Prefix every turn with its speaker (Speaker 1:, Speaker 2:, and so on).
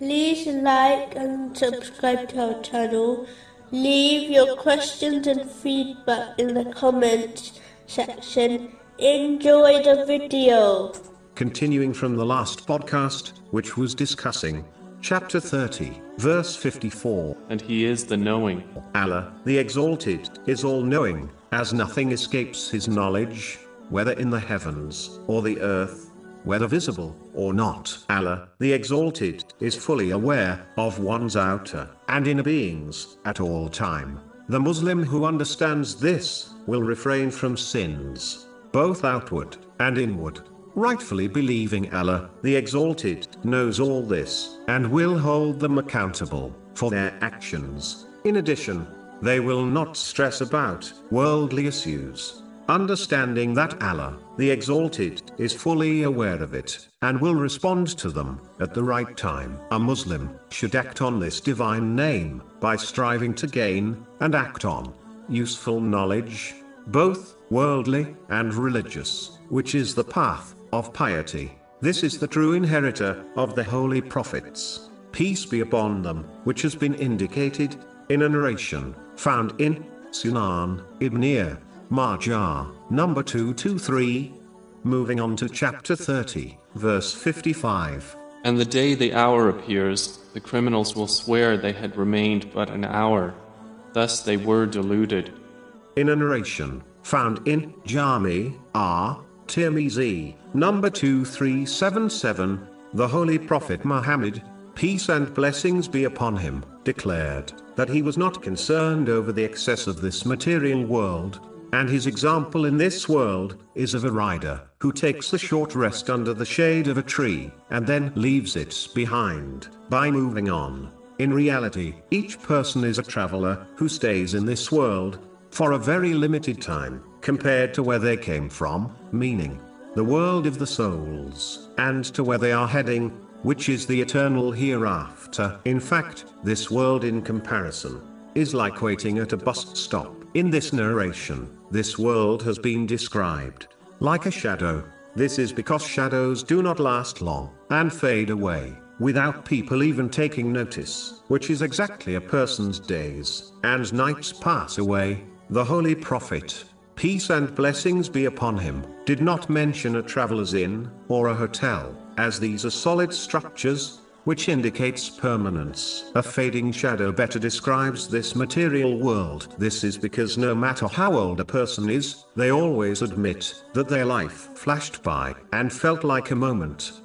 Speaker 1: like and subscribe to our channel. Leave your questions and feedback in the comments section. Enjoy the video.
Speaker 2: Continuing from the last podcast, which was discussing chapter 30, verse 54.
Speaker 3: And he is the knowing.
Speaker 2: Allah, the Exalted, is all knowing, as nothing escapes his knowledge, whether in the heavens or the earth, whether visible or not. Allah, the Exalted, is fully aware of one's outer and inner beings at all time. The Muslim who understands this will refrain from sins, both outward and inward. Rightfully believing Allah, the Exalted, knows all this, and will hold them accountable for their actions. In addition, they will not stress about worldly issues, understanding that Allah, the Exalted, is fully aware of it, and will respond to them at the right time. A Muslim should act on this divine name by striving to gain and act on useful knowledge, both worldly and religious, which is the path of piety. This is the true inheritor of the holy prophets, peace be upon them, which has been indicated in a narration found in Sunan Ibn Majah, number 223. Moving on to chapter 30, verse 55.
Speaker 3: And the day the hour appears, the criminals will swear they had remained but an hour. Thus they were deluded.
Speaker 2: In a narration found in Jami R. Tirmizi, number 2377, the Holy Prophet Muhammad, peace and blessings be upon him, declared that he was not concerned over the excess of this material world, and his example in this world is of a rider who takes a short rest under the shade of a tree and then leaves it behind by moving on. In reality, each person is a traveler who stays in this world for a very limited time compared to where they came from, meaning the world of the souls, and to where they are heading, which is the eternal hereafter. In fact, this world in comparison is like waiting at a bus stop. In this narration, this world has been described like a shadow. This is because shadows do not last long and fade away without people even taking notice, which is exactly a person's days and nights pass away. The Holy Prophet, peace and blessings be upon him, did not mention a traveler's inn or a hotel, as these are solid structures which indicates permanence. A fading shadow better describes this material world. This is because no matter how old a person is, they always admit that their life flashed by and felt like a moment